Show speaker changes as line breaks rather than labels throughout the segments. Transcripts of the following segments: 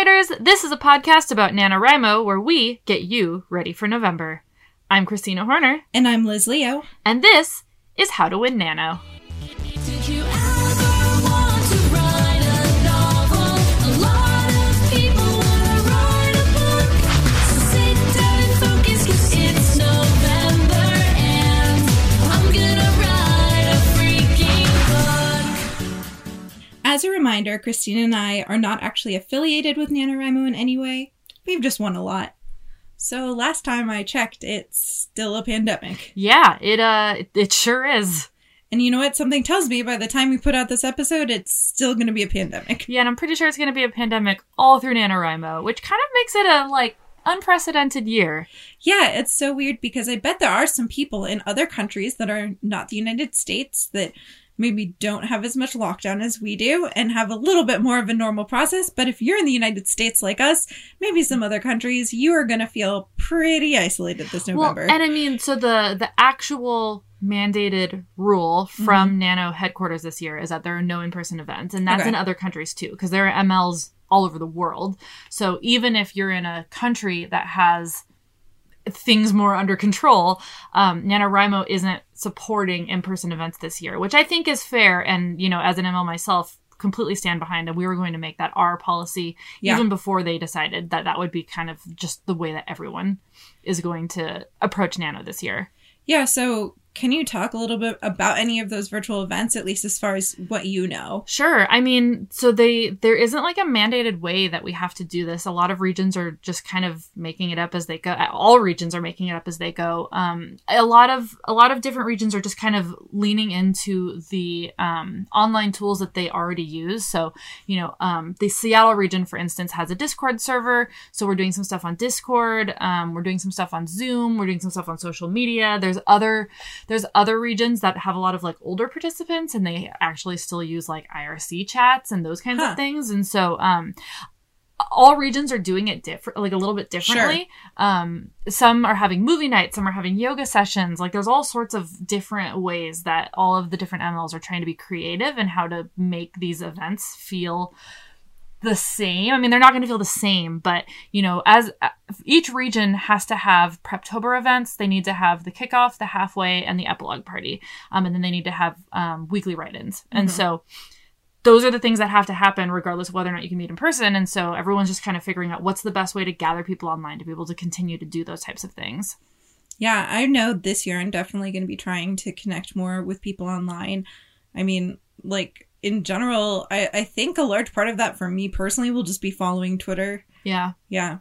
Writers! This is a podcast about NaNoWriMo where we get you ready for November. I'm Christina Horner,
And I'm Liz Leo.
and this is How to Win Nano.
As a reminder, Christina and I are not actually affiliated with NaNoWriMo in any way. We've just won a lot. So last time I checked, it's still a pandemic.
Yeah, it uh it, sure is.
And you know what? Something tells me by the time we put out this episode, it's still going to be a pandemic.
Yeah, and I'm pretty sure it's gonna be a pandemic all through NaNoWriMo, which kind of makes it a like unprecedented year.
Yeah, it's so weird because I bet there are some people in other countries that are not the United States that maybe don't have as much lockdown as we do and have a little bit more of a normal process. But if you're in the United States like us, maybe some other countries, you are going to feel pretty isolated this November.
Well, and I mean, so the the actual mandated rule from mm-hmm. Nano headquarters this year is that there are no in person events, and that's
Okay.
in other countries too, because there are MLs all over the world. So even if you're in a country that has things more under control, um, NaNoWriMo isn't supporting in-person events this year, which I think is fair. And, you know, as an ML myself, completely stand behind and we were going to make that our policy
Yeah.
even before they decided that that would be kind of just the way that everyone is going to approach nano this year
yeah, so can you talk a little bit about any of those virtual events, at least as far as what you know?
Sure. I mean, so they there isn't like a mandated way that we have to do this. A lot of regions are just kind of making it up as they go. All regions are making it up as they go. Um, a lot of a lot of different regions are just kind of leaning into the um, online tools that they already use. So, you know, um, the Seattle region, for instance, has a Discord server. So we're doing some stuff on Discord. Um, we're doing some stuff on Zoom. We're doing some stuff on social media. There's other there's other regions that have a lot of like older participants and they actually still use like IRC chats and those kinds
Huh.
of things. And so um all regions are doing it different like a little bit differently. Um some are having movie nights, some are having yoga sessions. Like there's all sorts of different ways that all of the different MLs are trying to be creative and how to make these events feel the same. I mean, they're not going to feel the same, but you know, as uh, each region has to have Preptober events, they need to have the kickoff, the halfway, and the epilogue party, um, and then they need to have um, weekly write-ins. And so, those are the things that have to happen, regardless of whether or not you can meet in person. And so, everyone's just kind of figuring out what's the best way to gather people online to be able to continue to do those types of things.
Yeah, I know this year I'm definitely going to be trying to connect more with people online. I mean, like in general, I, I think a large part of that for me personally will just be following Twitter.
Yeah.
Yeah,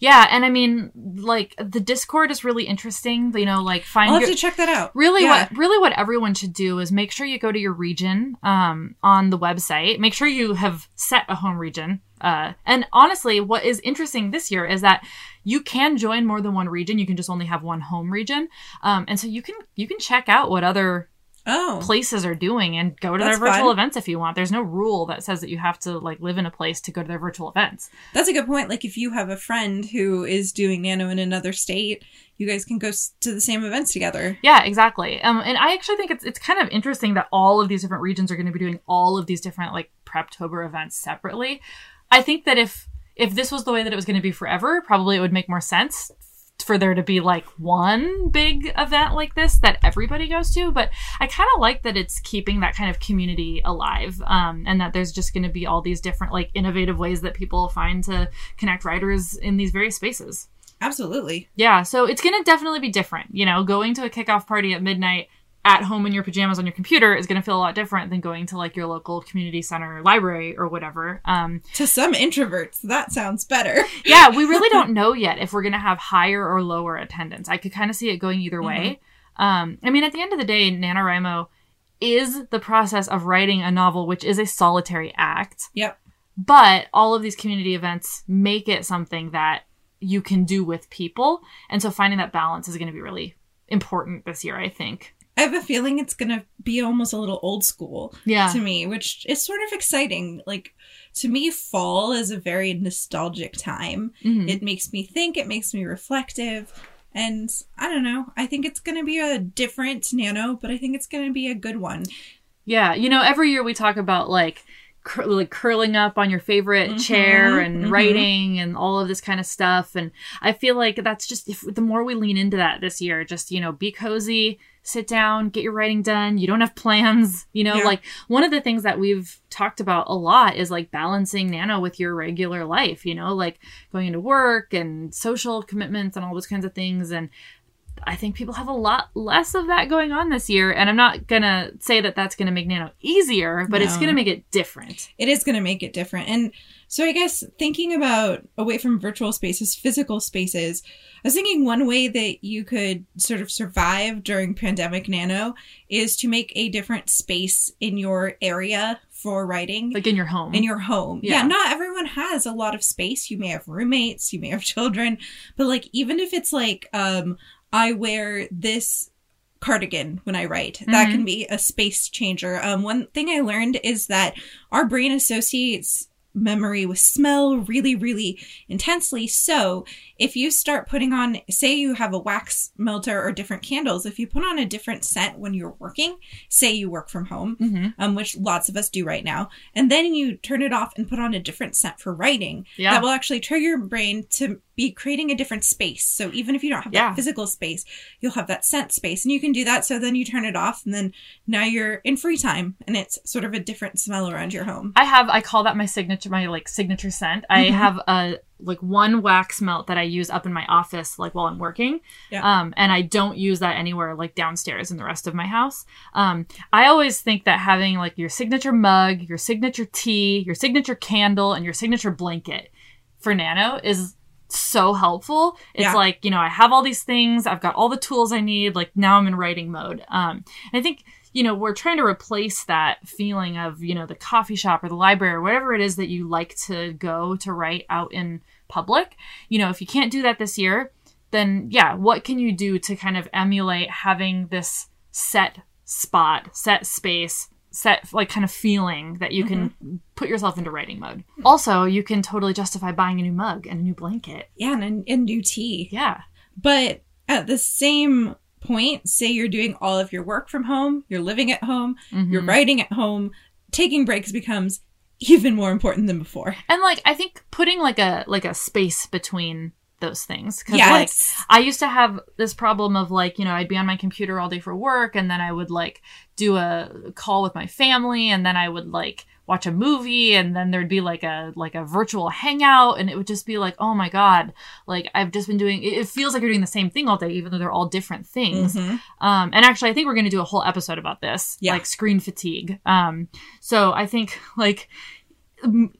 Yeah. And I mean, like, the Discord is really interesting. You know, like, find
I'll have
your-
to check that out.
Really,
Yeah.
what really what everyone should do is make sure you go to your region um, on the website. Make sure you have set a home region. Uh, and honestly, what is interesting this year is that you can join more than one region. You can just only have one home region, um, and so you can you can check out what other
Oh,
places are doing and go to
That's
their virtual
fun.
events if you want. There's no rule that says that you have to like live in a place to go to their virtual events.
that's a good point. Like if you have a friend who is doing nano in another state, you guys can go s- to the same events together.
Yeah, exactly. Um, and I actually think it's it's kind of interesting that all of these different regions are going to be doing all of these different like Preptober events separately. I think that if if this was the way that it was going to be forever, probably it would make more sense for there to be like one big event like this that everybody goes to. But I kind of like that it's keeping that kind of community alive, um, and that there's just going to be all these different like innovative ways that people find to connect writers in these various spaces.
Absolutely.
Yeah, so it's going to definitely be different. You know, going to a kickoff party at midnight at home in your pajamas on your computer is going to feel a lot different than going to like your local community center library or whatever. Um,
To some introverts, that sounds better.
yeah, we really don't know yet if we're going to have higher or lower attendance. I could kind of see it going either way. Um, I mean, at the end of the day, NaNoWriMo is the process of writing a novel, which is a solitary act.
Yep.
But all of these community events make it something that you can do with people. And so finding that balance is going to be really important this year, I think.
I have a feeling it's gonna be almost a little old school
Yeah.
to me, which is sort of exciting. Like to me, fall is a very nostalgic time.
Mhm.
It makes me think, it makes me reflective. And I don't know. I think it's going to be a different nano, but I think it's going to be a good one.
Yeah, you know, every year we talk about like cur- like curling up on your favorite
Mhm,
chair and
mhm.
writing and all of this kind of stuff. And I feel like that's just if the more we lean into that this year, just you know, be cozy, sit down, get your writing done. You don't have plans, you know.
Yeah.
Like one of the things that we've talked about a lot is like balancing Nano with your regular life. You know, like going into work and social commitments and all those kinds of things and. I think people have a lot less of that going on this year, and I'm not gonna say that that's gonna make Nano easier, but it's gonna make it different.
it is going to make it different. And so I guess thinking about away from virtual spaces, physical spaces, I was thinking one way that you could sort of survive during pandemic nano is to make a different space in your area for writing.
Like in your home.
in your home.
Yeah.
Yeah. not everyone has a lot of space. You may have roommates, you may have children, but like even if it's like um I wear this cardigan when I write, that
Mhm.
can be a space changer. Um one thing I learned is that our brain associates memory with smell really really intensely so if you start putting on say you have a wax melter or different candles if you put on a different scent when you're working say you work from home
hmm
um, which lots of us do right now. And then you turn it off and put on a different scent for writing.
Yeah.
That will actually trigger your brain to be creating a different space. So even if you don't have
Yeah.
that physical space, you'll have that scent space. And you can do that. So then you turn it off and then now you're in free time and it's sort of a different smell around your home.
I have I call that my signature my like signature scent. I
Mhm.
have a like one wax melt that I use up in my office like while I'm working.
Yeah.
Um and I don't use that anywhere like downstairs in the rest of my house. Um I always think that having like your signature mug, your signature tea, your signature candle and your signature blanket for Nano is so helpful. It's
Yeah.
like, you know, I have all these things, I've got all the tools I need, like now I'm in writing mode. Um I think you know, we're trying to replace that feeling of, you know, the coffee shop or the library or whatever it is that you like to go to write out in public. You know, if you can't do that this year, then yeah, what can you do to kind of emulate having this set spot, set space, set like kind of feeling that you can put yourself into writing mode. Also, you can totally justify buying a new mug and a new blanket.
Yeah. And, and new tea.
Yeah.
But at the same point, say you're doing all of your work from home, you're living at home, you're
Mhm.
writing at home, taking breaks becomes even more important than before.
And like I think putting like a like a space between those things cuz like I used to have this problem of like, you know, I'd be on my computer all day for work and then I would like do a call with my family and then I would like watch a movie and then there'd be like a like a virtual hangout and it would just be like, "Oh my god, like I've just been doing it, feels like you're doing the same thing all day even though they're all different things."
Mhm.
Um, and actually, I think we're going to do a whole episode about this,
Yeah.
like screen fatigue. Um, so I think like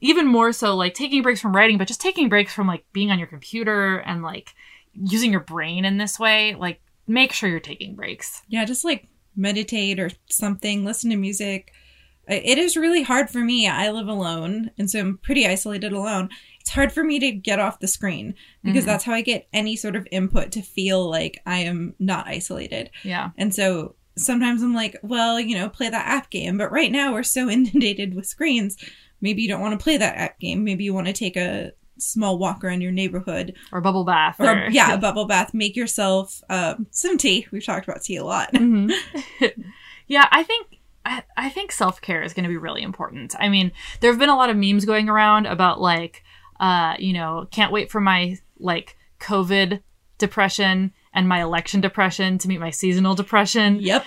even more so, like taking breaks from writing, but just taking breaks from like being on your computer and like using your brain in this way. Like, make sure you're taking breaks.
Yeah, just like meditate or something, listen to music. It is really hard for me. I live alone, and so I'm pretty isolated alone. It's hard for me to get off the screen because
Mhm.
that's how I get any sort of input to feel like I am not isolated.
Yeah,
And so sometimes I'm like, well, you know, play that app game. But right now we're so inundated with screens. Maybe you don't want to play that app game. Maybe you want to take a small walk around your neighborhood
or bubble bath,
or, yeah, a bubble bath. Make yourself um, some tea. We've talked about tea a lot.
Mhm. yeah, I think I, I think self care is going to be really important. I mean, there have been a lot of memes going around about like, uh, you know, can't wait for my like COVID depression and my election depression to meet my seasonal depression.
yep.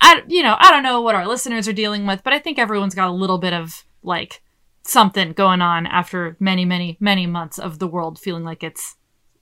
I, you know, I don't know what our listeners are dealing with, but I think everyone's got a little bit of like something going on after many, many, many months of the world feeling like it's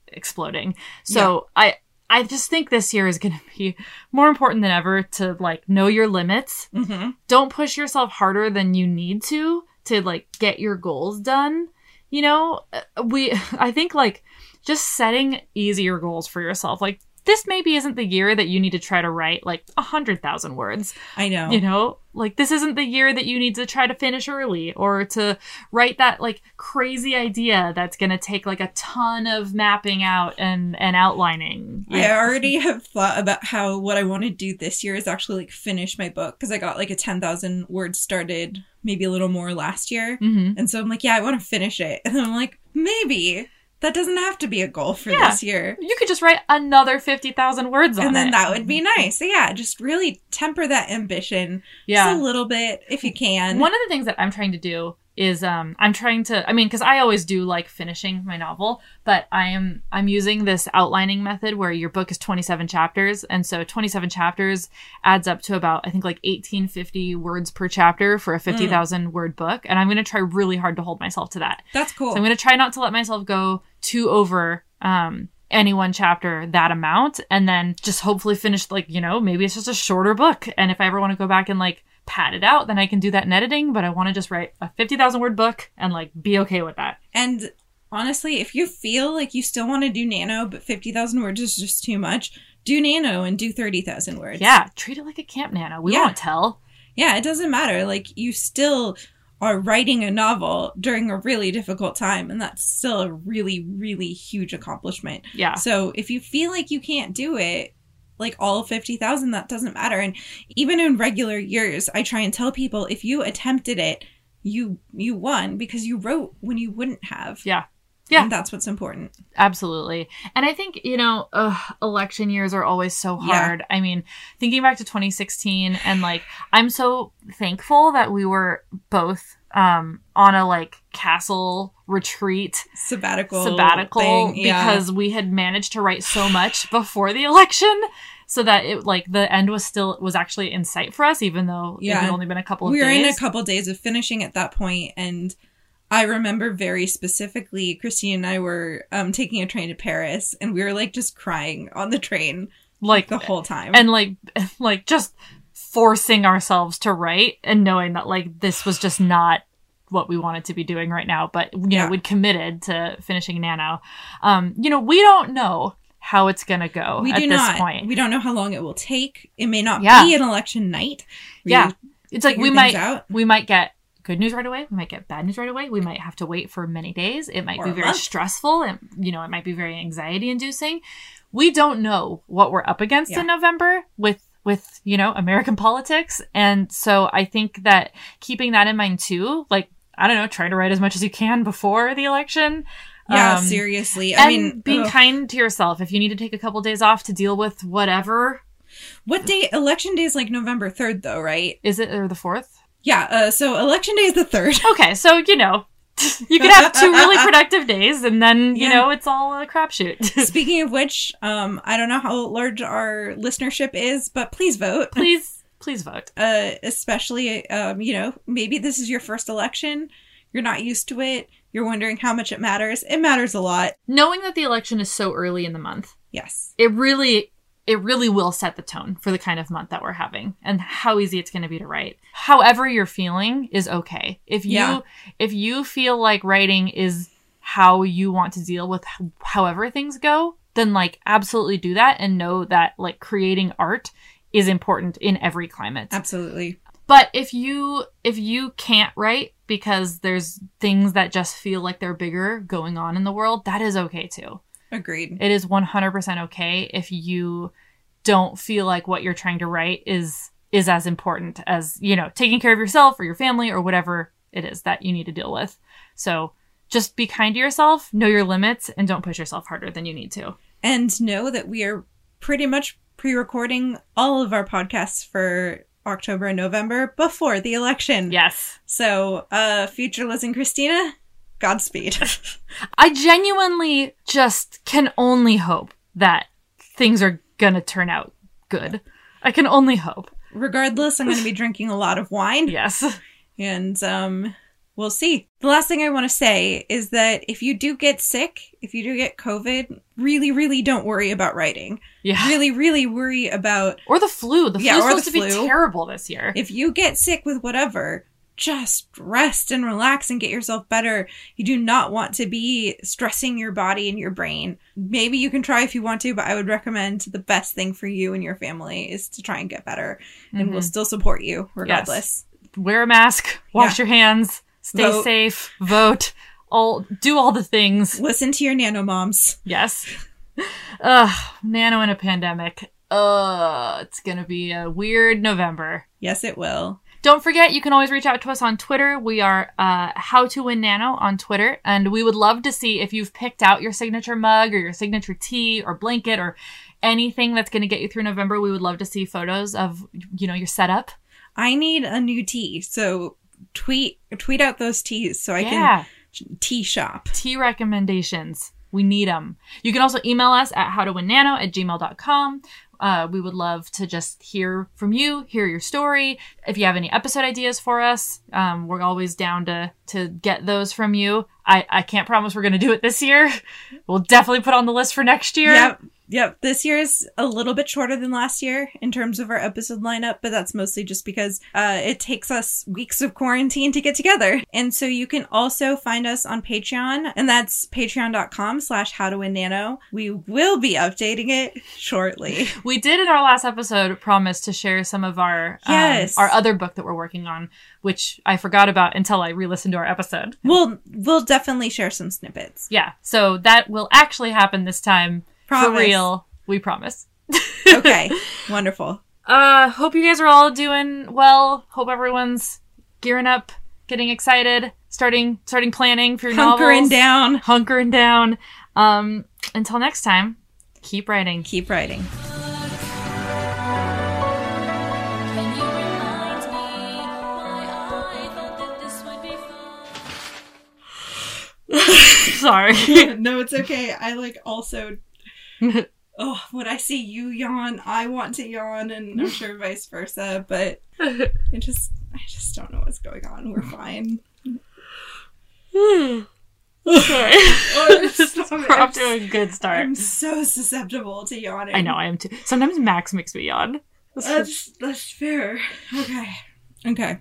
exploding. So I, I just think this year is going to be more important than ever to like know your limits.
hmm
Don't push yourself harder than you need to to like get your goals done. You know, Uh, we, I think like just setting easier goals for yourself. Like this maybe isn't the year that you need to try to write like a hundred thousand words.
I know.
You know, like this isn't the year that you need to try to finish early or to write that like crazy idea that's going to take like a ton of mapping out and and outlining.
I already have thought about how what I want to do this year is actually like finish my book because I got like a 10,000 words started, maybe a little more last year.
hmm
And so I'm like, yeah, I want to finish it. And I'm like, maybe, that doesn't have to be a goal for
Yeah.
this year.
You could just write another 50,000 words on
And then
it.
that would be nice. So yeah, just really temper that ambition
Yeah.
just a little bit if you can.
One of the things that I'm trying to do is um I'm trying to I mean cuz I always do like finishing my novel, but I am I'm using this outlining method where your book is 27 chapters and so 27 chapters adds up to about I think like 1850 words per chapter for a 50,000 word book and I'm going to try really hard to hold myself to that.
That's cool.
So I'm going to try not to let myself go too over um any one chapter that amount and then just hopefully finish like, you know, maybe it's just a shorter book and if I ever want to go back and like pad it out, then I can do that in editing, but I want to just write a 50,000 word book and like be okay with that.
And honestly, if you feel like you still want to do nano, but 50,000 words is just too much, do nano and do 30,000 words.
Yeah, treat it like a camp nano. We
Yeah.
won't tell.
Yeah, it doesn't matter. Like, you still are writing a novel during a really difficult time, and that's still a really, really huge accomplishment.
Yeah.
So if you feel like you can't do it, like all 50,000, that doesn't matter. And even in regular years, I try and tell people if you attempted it, you you won because you wrote when you wouldn't have.
Yeah. Yeah.
And that's what's important.
Absolutely. And I think, you know, ugh, election years are always so
Yeah.
hard. I mean, thinking back to 2016 and like, I'm so thankful that we were both um on a like castle retreat
Sabbatical.
sabbatical
thing, yeah.
because we had managed to write so much before the election so that it like the end was still was actually in sight for us even though it
Yeah.
had only been a couple of
we were
days
in a couple of days of finishing at that point and i remember very specifically christine and i were um, taking a train to paris and we were like just crying on the train
like
the whole time
and like like just forcing ourselves to write and knowing that like this was just not what we wanted to be doing right now but you
Yeah.
know we'd committed to finishing nano um you know we don't know how it's gonna go
we
at
do
this
not
point
we don't know how long it will take it may not
Yeah.
be an election night
yeah it's like we might
out.
we might get good news right away we might get bad news right away we might have to wait for many days it might
Or
be very
month.
stressful and you know it might be very anxiety inducing we don't know what we're up against
Yeah.
in november with with you know american politics and so i think that keeping that in mind too like i don't know try to write as much as you can before the election.
Yeah
Um,
seriously.
And
i mean
being
ugh.
kind to yourself. If you need to take a couple days off to deal with whatever.
What day election day is like november 3rd though right?
Is it or the fourth?
Yeah uh, so election day is the 3rd
Okay, so you know, you could have two really productive days, and then you
Yeah.
know it's all a crapshoot.
speaking of which um i don't know how large our listenership is but please vote.
Please, please vote.
uh, especially um, you know maybe this is your first election you're not used to it you're wondering how much it matters it matters a lot
Knowing that the election is so early in the month,
yes
it really, it really will set the tone for the kind of month that we're having and how easy it's going to be to write. However you're feeling is okay. If you,
Yeah.
if you feel like writing is how you want to deal with however things go, then like absolutely do that and know that like creating art is important in every climate.
absolutely
But if you if you can't write because there's things that just feel like they're bigger going on in the world, that is okay too.
agreed
It is 100% okay if you don't feel like what you're trying to write is is as important as, you know, taking care of yourself or your family or whatever it is that you need to deal with. So, just be kind to yourself, know your limits and don't push yourself harder than you need to.
and know that we are pretty much pre-recording all of our podcasts for october and november before the election
Yes.
so uh future liz and christina godspeed
I genuinely just can only hope that things are gonna turn out good. I can only hope.
regardless i'm going to be drinking a lot of wine
Yes.
and um we'll see the last thing i want to say is that if you do get sick if you do get covid really really don't worry about writing
Yeah.
really really worry about
Or the flu. The flu
Yeah,
is supposed
the
to be terrible this year.
if you get sick with whatever just rest and relax and get yourself better you do not want to be stressing your body and your brain maybe you can try if you want to but i would recommend the best thing for you and your family is to try and get better and we'll mm-hmm. still support you regardless
Wear a mask, wash
Yeah.
your hands, stay
Vote.
safe, vote, all do all the things.
listen to your nano moms
Yes. Ugh, nano in a pandemic. Ugh, it's gonna be a weird November.
yes it will
Don't forget, you can always reach out to us on Twitter. We are uh, How to Win Nano on Twitter, and we would love to see if you've picked out your signature mug or your signature tea or blanket or anything that's going to get you through November. We would love to see photos of you know your setup.
I need a new tea, so tweet tweet out those teas so I
yeah,
can tea shop.
tea recommendations. We need them. You can also email us at howtowinnano at gmail.com. Uh, we would love to just hear from you, hear your story. If you have any episode ideas for us, um, we're always down to to get those from you. I, I can't promise we're going to do it this year. We'll definitely put on the list for next year.
Yep. Yep. This year is a little bit shorter than last year in terms of our episode lineup, but that's mostly just because uh, it takes us weeks of quarantine to get together. And so you can also find us on Patreon, and that's patreon.com slash how to win nano. We will be updating it shortly.
We did in our last episode promise to share some of our um, our other book that we're working on, which I forgot about until I re-listened to our episode.
we'll we'll definitely share some snippets.
Yeah, so that will actually happen this time for real. We promise.
Okay. Wonderful.
Uh, hope you guys are all doing well. Hope everyone's gearing up, getting excited, starting starting planning for your
Hunkering
novels.
down.
hunkering down. Um, until next time, keep writing.
Keep writing.
Can you remind me why I thought that this would be fun?
Sorry.
no, it's okay. I like also. Oh, when I see you yawn, I want to yawn, and I'm sure vice versa. But I just, I just don't know what's going on. We're fine.
Sorry.
stop it.
We're off to a good start.
I'm so susceptible to yawning.
I know I am too. Sometimes Max makes me yawn.
That's that's fair. Okay. Okay.